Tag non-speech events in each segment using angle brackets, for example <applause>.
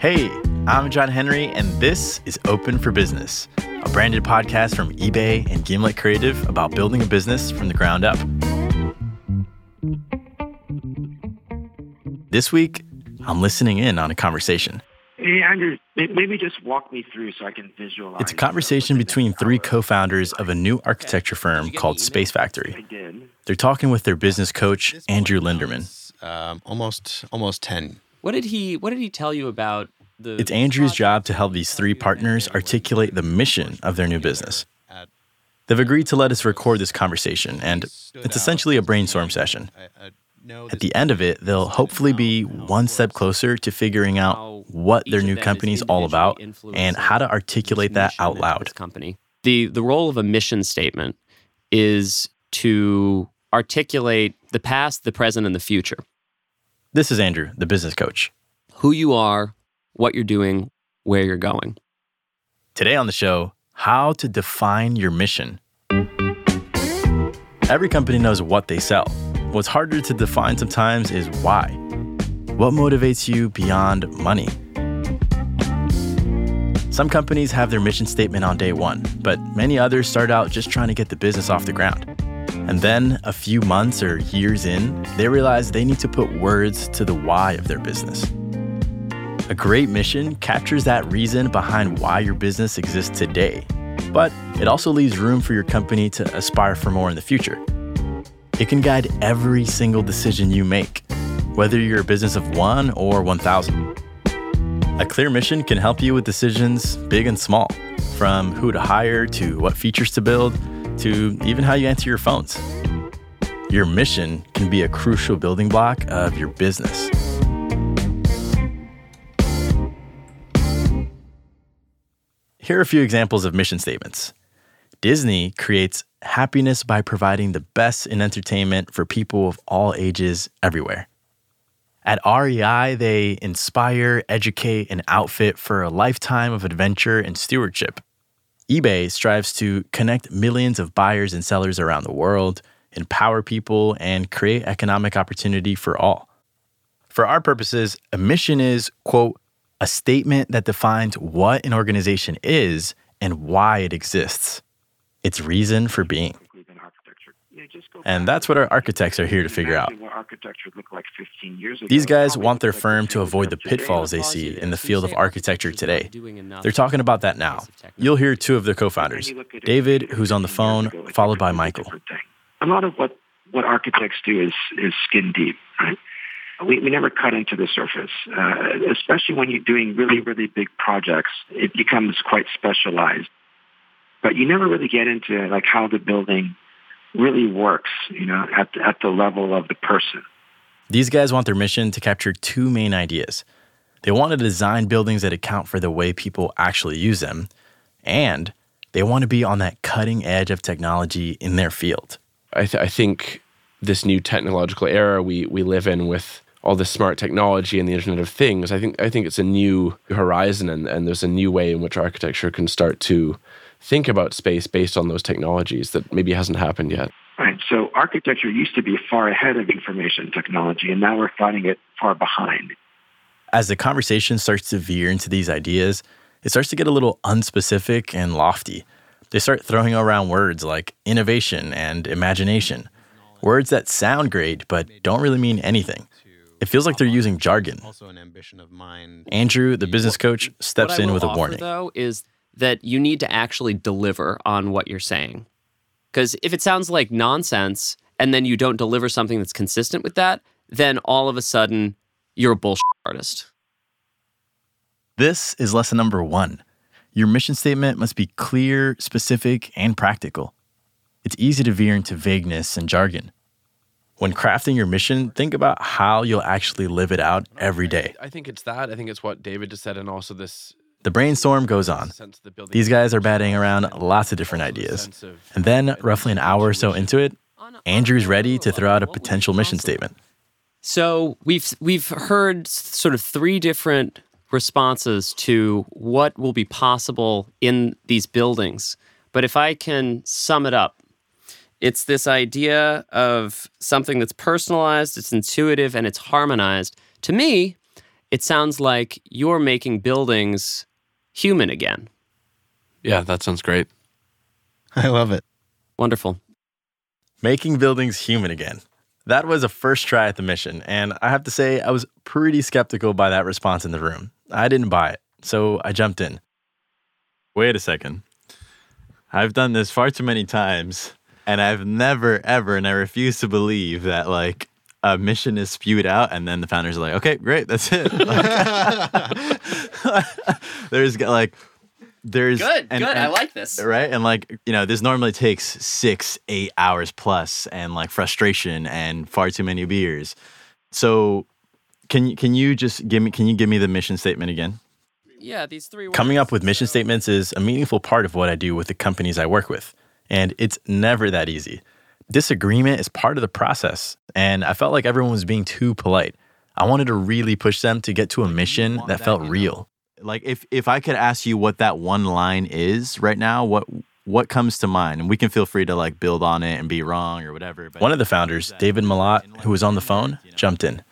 Hey, I'm John Henry, and this is Open for Business, a branded podcast from eBay and Gimlet Creative about building a business from the ground up. This week, I'm listening in on a conversation. Hey, Andrew, maybe just walk me through so I can visualize. It's a conversation between three co founders of a new architecture firm called Space Factory. They're talking with their business coach, Andrew Linderman. Um, almost almost ten. What did he What did he tell you about the? It's Andrew's job to help these three partners articulate the mission of their new business. They've agreed to let us record this conversation, and it's essentially a brainstorm session. At the end of it, they'll hopefully be one step closer to figuring out what their new company is all about and how to articulate that out loud. Company. The the role of a mission statement is to articulate the past, the present, and the future. This is Andrew, the business coach. Who you are, what you're doing, where you're going. Today on the show, how to define your mission. Every company knows what they sell. What's harder to define sometimes is why. What motivates you beyond money? Some companies have their mission statement on day one, but many others start out just trying to get the business off the ground. And then, a few months or years in, they realize they need to put words to the why of their business. A great mission captures that reason behind why your business exists today, but it also leaves room for your company to aspire for more in the future. It can guide every single decision you make, whether you're a business of one or 1,000. A clear mission can help you with decisions big and small, from who to hire to what features to build to even how you answer your phones. Your mission can be a crucial building block of your business. Here are a few examples of mission statements. Disney creates happiness by providing the best in entertainment for people of all ages everywhere. At REI, they inspire, educate, and outfit for a lifetime of adventure and stewardship eBay strives to connect millions of buyers and sellers around the world, empower people, and create economic opportunity for all. For our purposes, a mission is, quote, a statement that defines what an organization is and why it exists, its reason for being. And that's what our architects are here to figure out. These guys want their firm to avoid the pitfalls they see in the field of architecture today. They're talking about that now. You'll hear two of their co founders David, who's on the phone, followed by Michael. A lot of what, what architects do is, is skin deep, right? We, we never cut into the surface, uh, especially when you're doing really, really big projects. It becomes quite specialized. But you never really get into like how the building really works, you know, at, at the level of the person. These guys want their mission to capture two main ideas. They want to design buildings that account for the way people actually use them, and they want to be on that cutting edge of technology in their field. I, th- I think this new technological era we, we live in with all this smart technology and the Internet of Things, I think I think it's a new horizon and, and there's a new way in which architecture can start to think about space based on those technologies that maybe hasn't happened yet. Right. So architecture used to be far ahead of information technology, and now we're finding it far behind. As the conversation starts to veer into these ideas, it starts to get a little unspecific and lofty. They start throwing around words like innovation and imagination, words that sound great but don't really mean anything. It feels like they're using jargon. Andrew, the business coach, steps in with a warning. Though is that you need to actually deliver on what you're saying. Because if it sounds like nonsense and then you don't deliver something that's consistent with that, then all of a sudden you're a bullshit artist. This is lesson number one. Your mission statement must be clear, specific, and practical. It's easy to veer into vagueness and jargon. When crafting your mission, think about how you'll actually live it out every day. I think it's that. I think it's what David just said, and also this the brainstorm goes on. These guys are batting around lots of different ideas. And then, roughly an hour or so into it, Andrew's ready to throw out a potential mission statement. So we've we've heard sort of three different responses to what will be possible in these buildings. But if I can sum it up, it's this idea of something that's personalized, it's intuitive, and it's harmonized. To me, it sounds like you're making buildings human again. Yeah, that sounds great. I love it. Wonderful. Making buildings human again. That was a first try at the mission, and I have to say, I was pretty skeptical by that response in the room. I didn't buy it, so I jumped in. Wait a second. I've done this far too many times, and I've never, ever, and I refuse to believe that, like, a mission is spewed out, and then the founders are like, okay, great, that's it. <laughs> <laughs> there's like, there's Good, and- good. I like this. right and like you know this normally takes six eight hours plus and like frustration and far too many beers so can you can you just give me can you give me the mission statement again Yeah, these three Coming up with mission statements is a meaningful part of what I do with the companies I work with, and it's never that easy. Disagreement is part of the process, and I felt like everyone was being too polite. I wanted to really push them to get to a mission that felt real. like if if i could ask you what that one line is right now what what comes to mind and we can feel free to like build on it and be wrong or whatever but One of the founders, David Malott, who was on the phone, jumped in.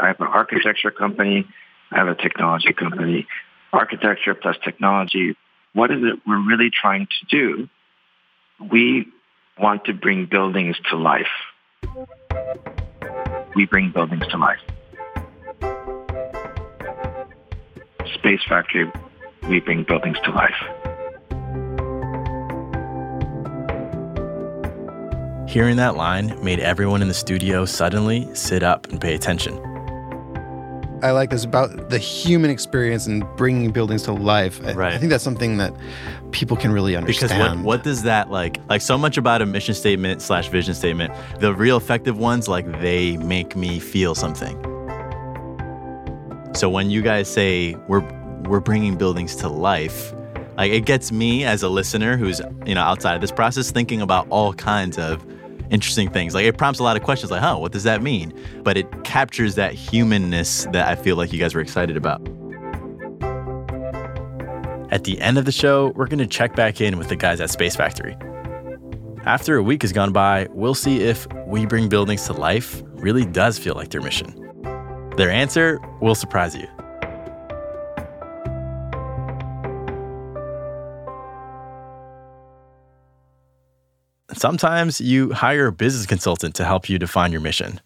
I have an architecture company. I have a technology company. Architecture plus technology. What is it we're really trying to do? We want to bring buildings to life. We bring buildings to life. Space Factory, we bring buildings to life. Hearing that line made everyone in the studio suddenly sit up and pay attention. I like this about the human experience and bringing buildings to life. I, Right. I think that's something that people can really because understand. what, what does that like like so much about a mission statement slash vision statement the real effective ones like they make me feel something so when you guys say we're we're bringing buildings to life like it gets me as a listener who's you know outside of this process thinking about all kinds of interesting things like it prompts a lot of questions like huh what does that mean but it captures that humanness that i feel like you guys were excited about At the end of the show, we're going to check back in with the guys at Space Factory. After a week has gone by, we'll see if We Bring Buildings to Life really does feel like their mission. Their answer will surprise you. Sometimes you hire a business consultant to help you define your mission.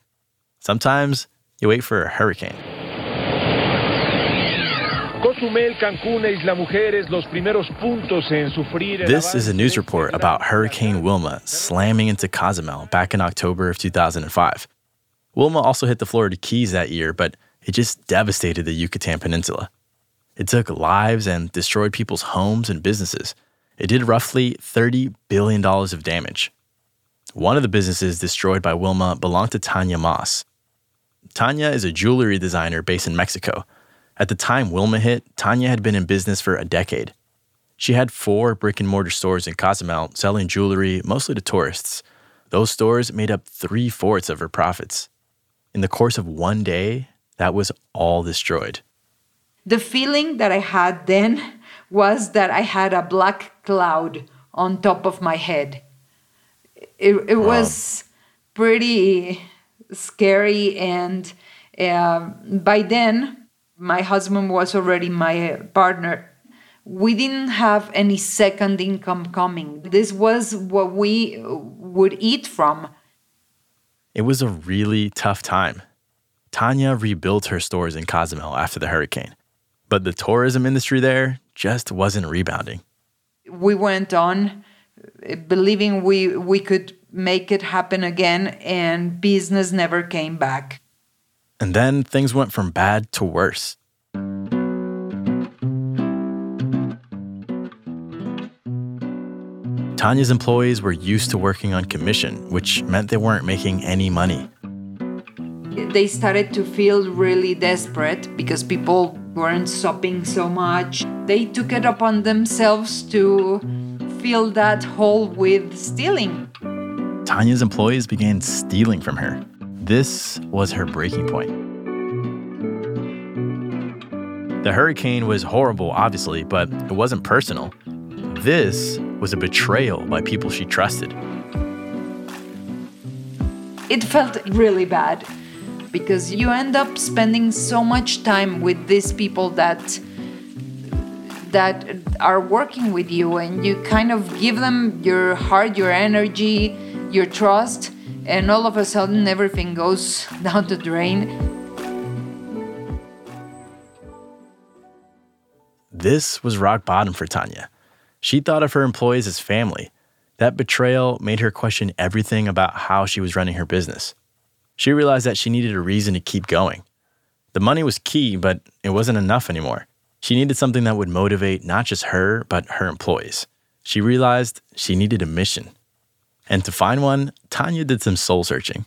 Sometimes you wait for a hurricane. Cozumel, Cancún Isla Mujeres, los primeros puntos en sufrir el This is a news report about Hurricane. Wilma slamming into Cozumel back in October of 2005. Wilma also hit the Florida Keys that year, but it just devastated the Yucatan Peninsula. It took lives and destroyed people's homes and businesses. It did roughly $30 billion of damage. One of the businesses destroyed by Wilma belonged to Tanya Moss. Tanya is a jewelry designer based in Mexico. At the time Wilma hit, Tanya had been in business for a decade. She had four brick and mortar stores in Cozumel selling jewelry mostly to tourists. Those stores made up three fourths of her profits. In the course of one day, that was all destroyed. The feeling that I had then was that I had a black cloud on top of my head. It, it was pretty scary, and uh, by then, my husband was already my partner. We didn't have any second income coming. This was what we would eat from. It was a really tough time. Tanya rebuilt her stores in Cozumel after the hurricane, but the tourism industry there just wasn't rebounding. we went on believing we we could make it happen again and business never came back And then things went from bad to worse. Tanya's employees were used to working on commission, which meant they weren't making any money. they started to feel really desperate because people weren't shopping so much they took it upon themselves to fill that hole with stealing Tanya's employees began stealing from her. This was her breaking point. The hurricane was horrible, obviously, but it wasn't personal. This was a betrayal by people she trusted. it felt really bad because you end up spending so much time with these people that that are working with you and you kind of give them your heart, your energy, your trust, and all of a sudden everything goes <laughs> down the drain. This was rock bottom for Tanya. She thought of her employees as family. That betrayal made her question everything about how she was running her business. She realized that she needed a reason to keep going. The money was key, but it wasn't enough anymore. She needed something that would motivate not just her, but her employees. She realized she needed a mission. And to find one, Tanya did some soul searching.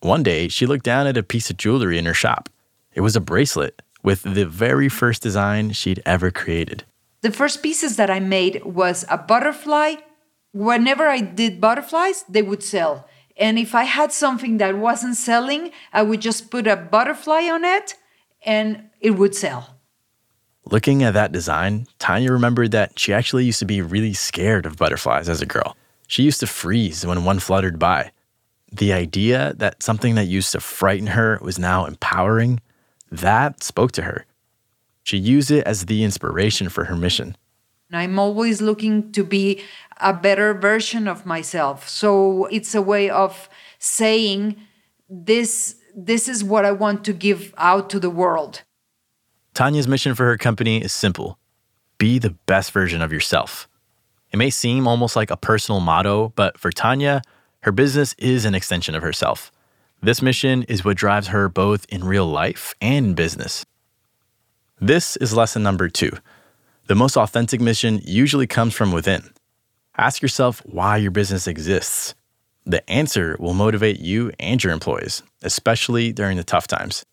One day, she looked down at a piece of jewelry in her shop. It was a bracelet with the very first design she'd ever created. The first pieces that I made was a butterfly. Whenever I did butterflies, they would sell. And if I had something that wasn't selling, I would just put a butterfly on it and it would sell. Looking at that design, Tanya remembered that she actually used to be really scared of butterflies as a girl. She used to freeze when one fluttered by. The idea that something that used to frighten her was now empowering, that spoke to her. She used it as the inspiration for her mission. I'm always looking to be a better version of myself. So it's a way of saying this this is what I want to give out to the world. Tanya's mission for her company is simple. Be the best version of yourself. It may seem almost like a personal motto, but for Tanya, her business is an extension of herself. This mission is what drives her both in real life and in business. This is lesson number two. The most authentic mission usually comes from within. Ask yourself why your business exists. The answer will motivate you and your employees, especially during the tough times.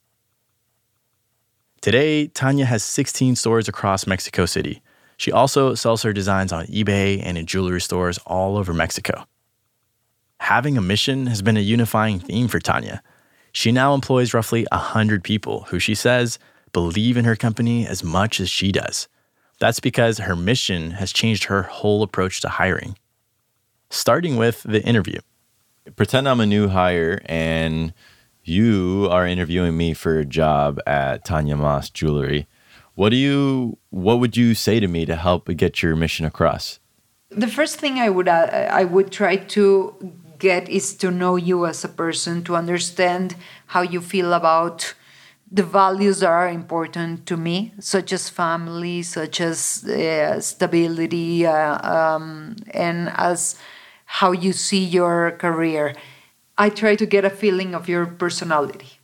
Today, Tanya has 16 stores across Mexico City. She also sells her designs on eBay and in jewelry stores all over Mexico. Having a mission has been a unifying theme for Tanya. She now employs roughly 100 people who she says believe in her company as much as she does. That's because her mission has changed her whole approach to hiring. Starting with the interview. Pretend I'm a new hire and you are interviewing me for a job at Tanya Moss Jewelry. What do you what would you say to me to help get your mission across? The first thing I would uh, I would try to get is to know you as a person, to understand how you feel about the values that are important to me, such as family, such as uh, stability, uh, um, and as how you see your career. I try to get a feeling of your personality.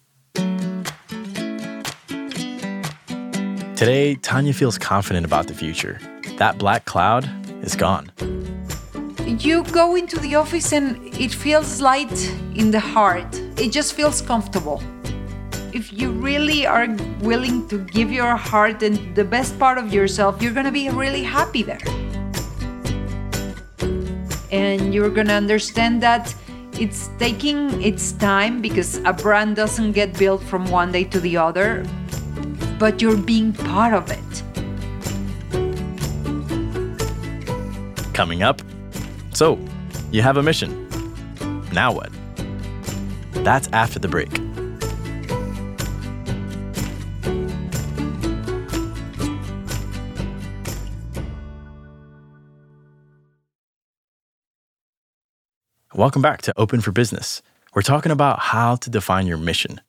Today, Tanya feels confident about the future. That black cloud is gone. You go into the office and it feels light in the heart. It just feels comfortable. If you really are willing to give your heart and the best part of yourself, you're going to be really happy there. And you're going to understand that it's taking its time because a brand doesn't get built from one day to the other, but you're being part of it. Coming up. So, you have a mission. Now what? That's after the break. Welcome back to Open for Business. We're talking about how to define your mission.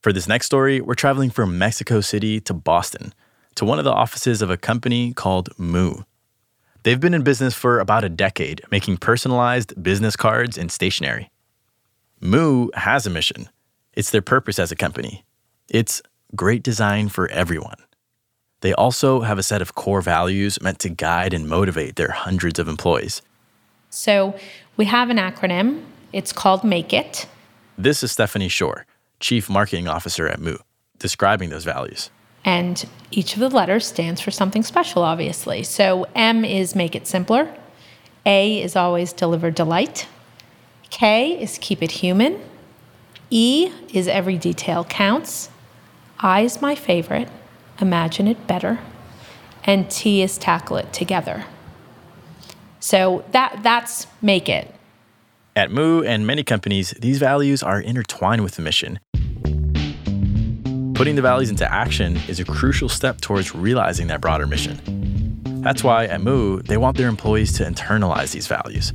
For this next story, we're traveling from Mexico City to Boston to one of the offices of a company called Moo. They've been in business for about a decade, making personalized business cards and stationery. Moo has a mission. It's their purpose as a company. It's great design for everyone. They also have a set of core values meant to guide and motivate their hundreds of employees. So we have an acronym. It's called MAKE IT. This is Stephanie Shore, Chief Marketing Officer at Moo, describing those values. And each of the letters stands for something special, obviously. So M is make it simpler. A is always deliver delight. K is keep it human. E is every detail counts. I is my favorite. Imagine it better. And T is tackle it together. So that that's make it. At Moo and many companies, these values are intertwined with the mission. Putting the values into action is a crucial step towards realizing that broader mission. That's why at Moo, they want their employees to internalize these values.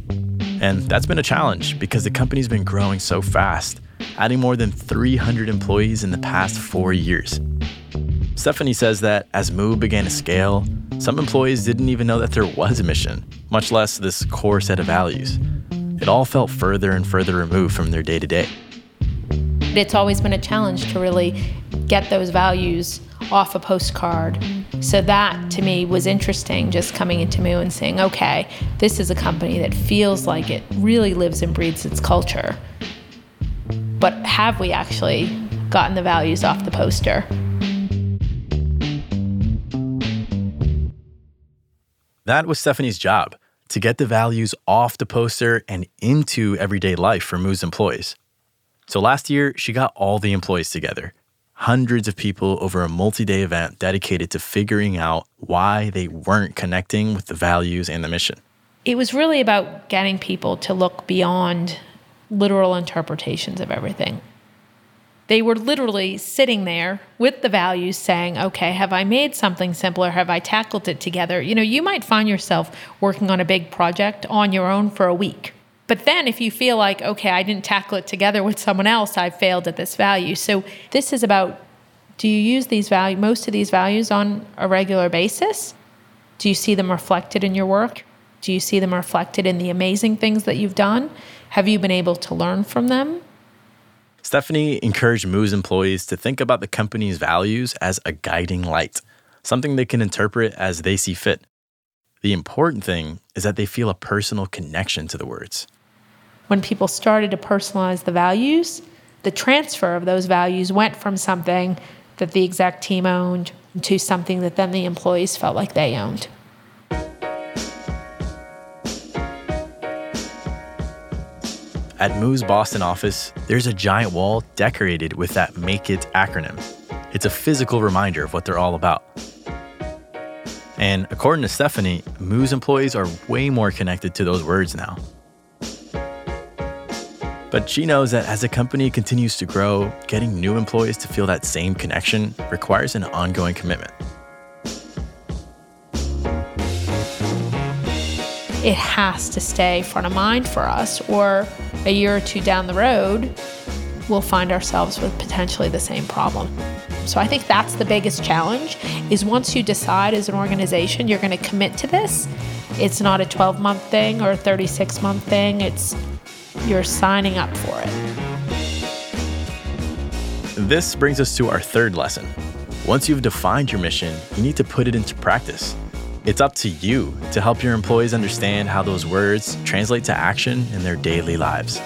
And that's been a challenge because the company's been growing so fast, adding more than 300 employees in the past four years. Stephanie says that as Moo began to scale, some employees didn't even know that there was a mission, much less this core set of values. It all felt further and further removed from their day to day. It's always been a challenge to really get those values off a postcard. So that to me was interesting just coming into Moo and saying, okay, this is a company that feels like it really lives and breathes its culture. But have we actually gotten the values off the poster? That was Stephanie's job to get the values off the poster and into everyday life for Moo's employees. So last year, she got all the employees together hundreds of people over a multi day event dedicated to figuring out why they weren't connecting with the values and the mission. It was really about getting people to look beyond literal interpretations of everything. They were literally sitting there with the values saying, okay, have I made something simpler? Have I tackled it together? You know, you might find yourself working on a big project on your own for a week but then if you feel like, okay, I didn't tackle it together with someone else, I've failed at this value. So this is about do you use these value most of these values on a regular basis? Do you see them reflected in your work? Do you see them reflected in the amazing things that you've done? Have you been able to learn from them? Stephanie encouraged Moo's employees to think about the company's values as a guiding light, something they can interpret as they see fit. The important thing is that they feel a personal connection to the words when people started to personalize the values, the transfer of those values went from something that the exec team owned to something that then the employees felt like they owned. At Moo's Boston office, there's a giant wall decorated with that Make It acronym. It's a physical reminder of what they're all about. And according to Stephanie, Moo's employees are way more connected to those words now. But she knows that as the company continues to grow, getting new employees to feel that same connection requires an ongoing commitment. It has to stay front of mind for us, or a year or two down the road, we'll find ourselves with potentially the same problem. So I think that's the biggest challenge is once you decide as an organization you're going to commit to this, it's not a 12 month thing or a 36 month thing. It's you're signing up for it. This brings us to our third lesson. Once you've defined your mission, you need to put it into practice. It's up to you to help your employees understand how those words translate to action in their daily lives.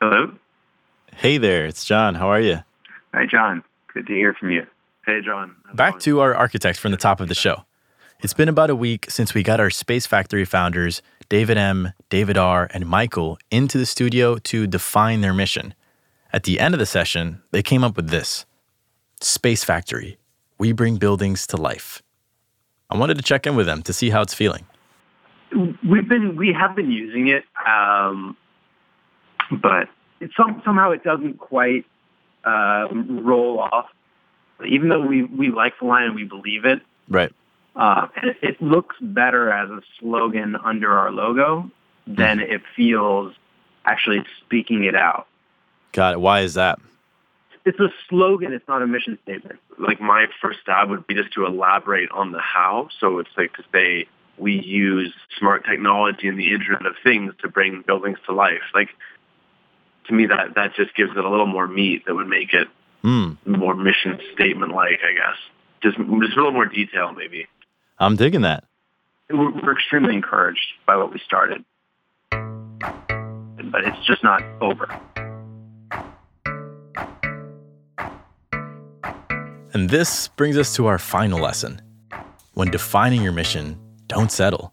Hello? Hey there, it's John. How are you? Hi, John. Good to hear from you. Hey, John. Back to our architects from the top of the show. It's been about a week since we got our Space Factory founders, David M., David R., and Michael, into the studio to define their mission. At the end of the session, they came up with this Space Factory. We bring buildings to life. I wanted to check in with them to see how it's feeling. We've been we have been using it, um, but it's some, somehow it doesn't quite uh, roll off. Even though we, we like the line and we believe it, right? Uh, it, looks better as a slogan under our logo than it feels actually speaking it out. Got it. Why is that? It's a slogan. It's not a mission statement. Like my first stab would be just to elaborate on the how. So it's like to say we use smart technology and the Internet of Things to bring buildings to life. Like to me that that just gives it a little more meat that would make it mm. more mission statement like I guess just just a little more detail maybe. I'm digging that. We're, we're extremely encouraged by what we started, but it's just not over. And this brings us to our final lesson. When defining your mission, don't settle.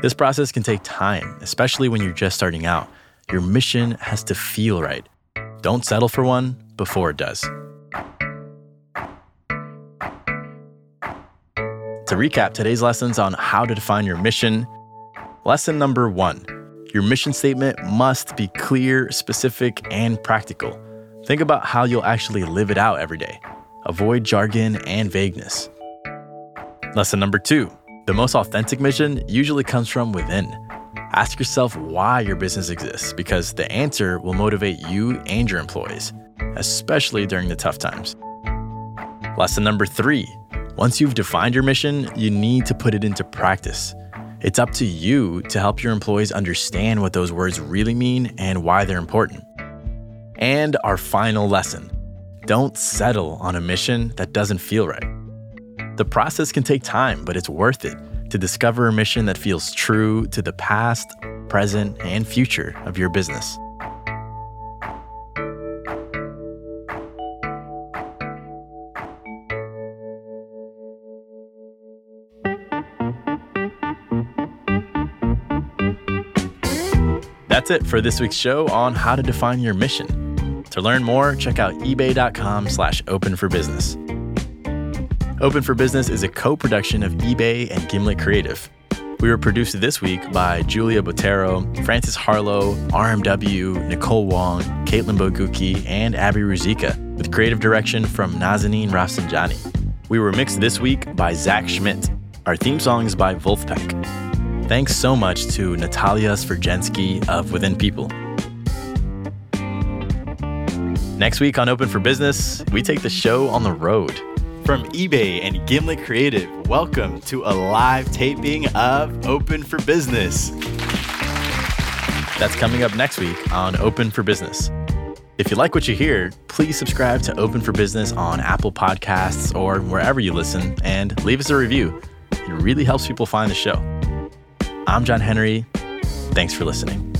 This process can take time, especially when you're just starting out. Your mission has to feel right. Don't settle for one before it does. To recap today's lessons on how to define your mission, lesson number one your mission statement must be clear, specific, and practical. Think about how you'll actually live it out every day. Avoid jargon and vagueness. Lesson number two the most authentic mission usually comes from within. Ask yourself why your business exists because the answer will motivate you and your employees, especially during the tough times. Lesson number three once you've defined your mission, you need to put it into practice. It's up to you to help your employees understand what those words really mean and why they're important. And our final lesson don't settle on a mission that doesn't feel right. The process can take time, but it's worth it to discover a mission that feels true to the past, present, and future of your business. That's it for this week's show on how to define your mission. To learn more, check out ebay.com slash open for business. Open for Business is a co-production of eBay and Gimlet Creative. We were produced this week by Julia Botero, Francis Harlow, RMW, Nicole Wong, Caitlin Boguki, and Abby Ruzika, with creative direction from Nazanin Rafsanjani. We were mixed this week by Zach Schmidt. Our theme song is by Wolfpack. Thanks so much to Natalya Sverjensky of Within People. Next week on Open for Business, we take the show on the road. From eBay and Gimlet Creative, welcome to a live taping of Open for Business. That's coming up next week on Open for Business. If you like what you hear, please subscribe to Open for Business on Apple Podcasts or wherever you listen and leave us a review. It really helps people find the show. I'm John Henry. Thanks for listening.